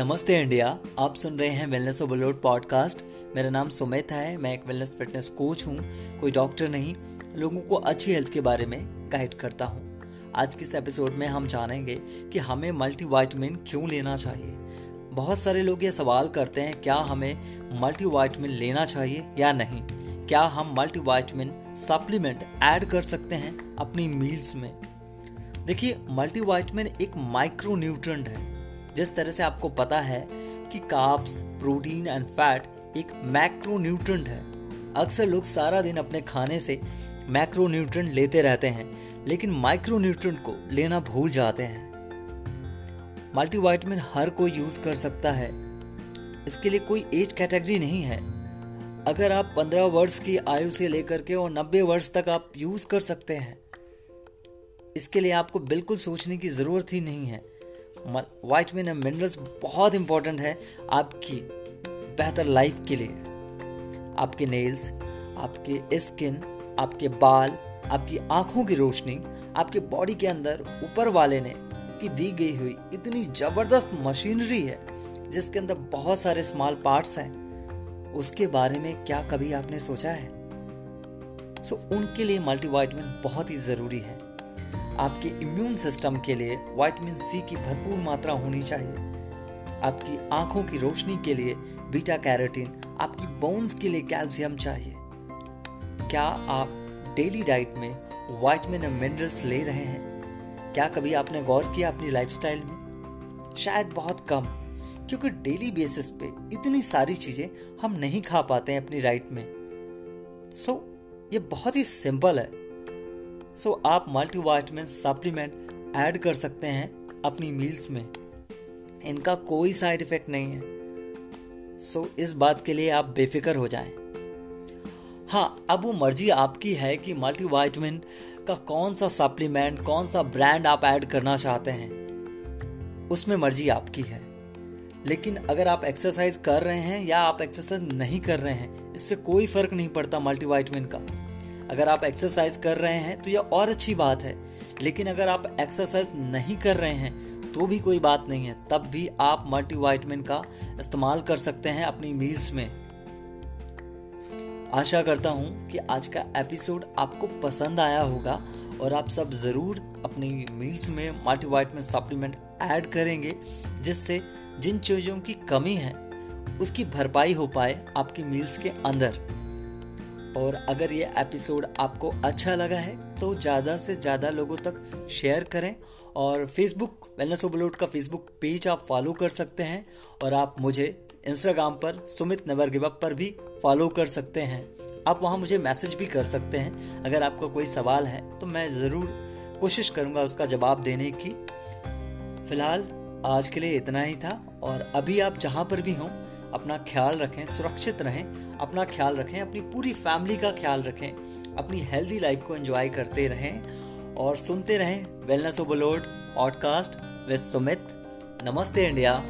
नमस्ते इंडिया, आप सुन रहे हैं वेलनेस ओवरलोड पॉडकास्ट मेरा नाम सुमित है, मैं एक वेलनेस फिटनेस कोच हूँ, कोई डॉक्टर नहीं, लोगों को अच्छी हेल्थ के बारे में गाइड करता हूँ। आज के इस एपिसोड में हम जानेंगे कि हमें मल्टीवाइटमिन क्यों लेना चाहिए। बहुत सारे लोग ये सवाल करते हैं, क्या हमें मल्टीवाइटमिन लेना चाहिए या नहीं? क्या हम मल्टीवाइटमिन सप्लीमेंट ऐड कर सकते हैं अपनी मील्स में? देखिए मल्टीवाइटमिन एक माइक्रो न्यूट्रेंट है। जिस तरह से आपको पता है कि कार्ब्स प्रोटीन एंड फैट एक मैक्रो न्यूट्रेंट है। अक्सर लोग सारा दिन अपने खाने से मैक्रो न्यूट्रेंट लेते रहते हैं, लेकिन माइक्रो न्यूट्रेंट को लेना भूल जाते हैं। मल्टीवाइटमिन हर कोई यूज़ कर सकता है। इसके लिए कोई एज कैटेगरी नहीं है। अगर आप 15 वर्ष की आयु से लेकर के और 90 वर्ष तक आप यूज़ कर सकते हैं। इसके लिए आपको बिल्कुल सोचने की ज़रूरत ही नहीं है। वाइटमिन एंड मिनरल्स बहुत इंपॉर्टेंट है आपकी बेहतर लाइफ के लिए। आपके नेल्स आपके स्किन आपके बाल आपकी आँखों की रोशनी आपके बॉडी के अंदर ऊपर वाले ने की दी गई हुई इतनी ज़बरदस्त मशीनरी है जिसके अंदर बहुत सारे स्मॉल पार्ट्स हैं। उसके बारे में क्या कभी आपने सोचा है? सो so, उनके लिए मल्टीवाइटमिन बहुत ही ज़रूरी है। आपके इम्यून सिस्टम के लिए विटामिन सी की भरपूर मात्रा होनी चाहिए। आपकी आँखों की रोशनी के लिए बीटा कैरोटीन आपकी बोन्स के लिए कैल्शियम चाहिए। क्या आप डेली डाइट में वाइटमिन और मिनरल्स ले रहे हैं? क्या कभी आपने गौर किया अपनी लाइफस्टाइल में? शायद बहुत कम क्योंकि डेली बेसिस पे इतनी सारी चीज़ें हम नहीं खा पाते हैं अपनी डाइट में। सो so, ये बहुत ही सिंपल है। सो आप मल्टीवाइटमिन सप्लीमेंट ऐड कर सकते हैं अपनी मील्स में। इनका कोई साइड इफ़ेक्ट नहीं है। सो इस बात के लिए आप बेफिक्र हो जाएँ। हाँ अब वो मर्ज़ी आपकी है कि मल्टीवाइटमिन का कौन सा सप्लीमेंट कौन सा ब्रांड आप ऐड करना चाहते हैं। उसमें मर्ज़ी आपकी है। लेकिन अगर आप एक्सरसाइज कर रहे हैं या आप एक्सरसाइज नहीं कर रहे हैं, इससे कोई फ़र्क नहीं पड़ता मल्टीवाइटमिन का। अगर आप एक्सरसाइज कर रहे हैं तो यह और अच्छी बात है। लेकिन अगर आप एक्सरसाइज नहीं कर रहे हैं तो भी कोई बात नहीं है। तब भी आप मल्टीवाइटमिन का इस्तेमाल कर सकते हैं अपनी मील्स में। आशा करता हूँ कि आज का एपिसोड आपको पसंद आया होगा और आप सब ज़रूर अपनी मील्स में मल्टीवाइटमिन सप्लीमेंट ऐड करेंगे, जिससे जिन चीज़ों की कमी है, उसकी भरपाई हो पाए आपकी मील्स के अंदर। और अगर ये एपिसोड आपको अच्छा लगा है तो ज़्यादा से ज़्यादा लोगों तक शेयर करें। और फेसबुक वेलनेस ओबलोड का फेसबुक पेज आप फॉलो कर सकते हैं और आप मुझे इंस्टाग्राम पर सुमित नवर गिव पर भी फॉलो कर सकते हैं। आप वहाँ मुझे मैसेज भी कर सकते हैं। अगर आपका कोई सवाल है तो मैं ज़रूर कोशिश करूँगा उसका जवाब देने की। फ़िलहाल, आज के लिए इतना ही था और अभी आप जहाँ पर भी हों अपना ख्याल रखें, सुरक्षित रहें, अपना ख्याल रखें, अपनी पूरी फैमिली का ख्याल रखें, अपनी हेल्दी लाइफ को एंजॉय करते रहें और सुनते रहें wellness overload podcast with Sumit नमस्ते इंडिया।